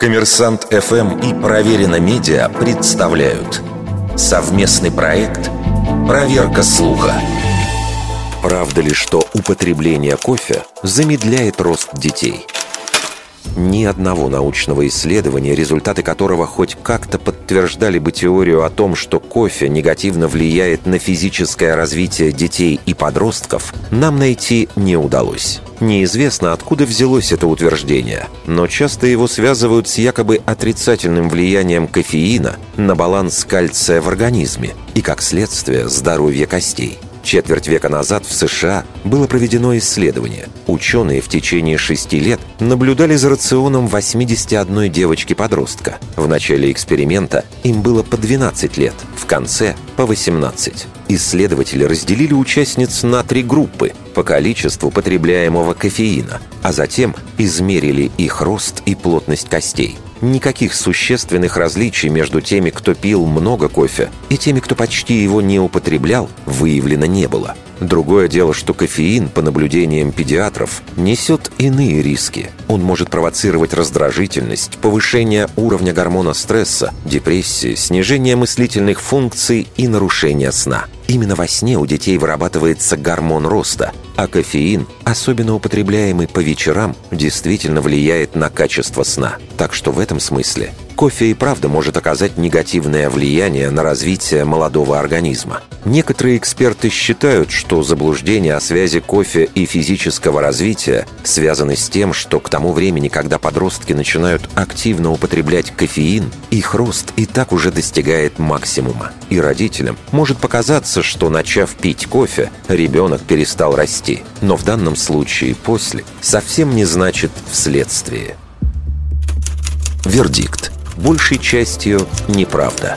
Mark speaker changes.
Speaker 1: Коммерсант ФМ и Проверено Медиа представляют совместный проект «Проверка слуха». Правда ли, что употребление кофе замедляет рост детей? Ни одного научного исследования, результаты которого хоть как-то подтверждали бы теорию о том, что кофе негативно влияет на физическое развитие детей и подростков, нам найти не удалось. Неизвестно, откуда взялось это утверждение, но часто его связывают с якобы отрицательным влиянием кофеина на баланс кальция в организме и, как следствие, здоровье костей. Четверть века назад в США было проведено исследование. Ученые в течение шести лет наблюдали за рационом 81 девочки-подростка. В начале эксперимента им было по 12 лет, в конце – по 18. Исследователи разделили участниц на три группы по количеству потребляемого кофеина, а затем измерили их рост и плотность костей. Никаких существенных различий между теми, кто пил много кофе, и теми, кто почти его не употреблял, выявлено не было. Другое дело, что кофеин, по наблюдениям педиатров, несет иные риски. Он может провоцировать раздражительность, повышение уровня гормона стресса, депрессии, снижение мыслительных функций и нарушение сна. Именно во сне у детей вырабатывается гормон роста, а кофеин, особенно употребляемый по вечерам, действительно влияет на качество сна. Так что в этом смысле кофе и правда может оказать негативное влияние на развитие молодого организма. Некоторые эксперты считают, что заблуждения о связи кофе и физического развития связаны с тем, что к тому времени, когда подростки начинают активно употреблять кофеин, их рост и так уже достигает максимума. И родителям может показаться, что начав пить кофе, ребенок перестал расти. Но в данном случае «после» совсем не значит «вследствие». Вердикт большей частью неправда.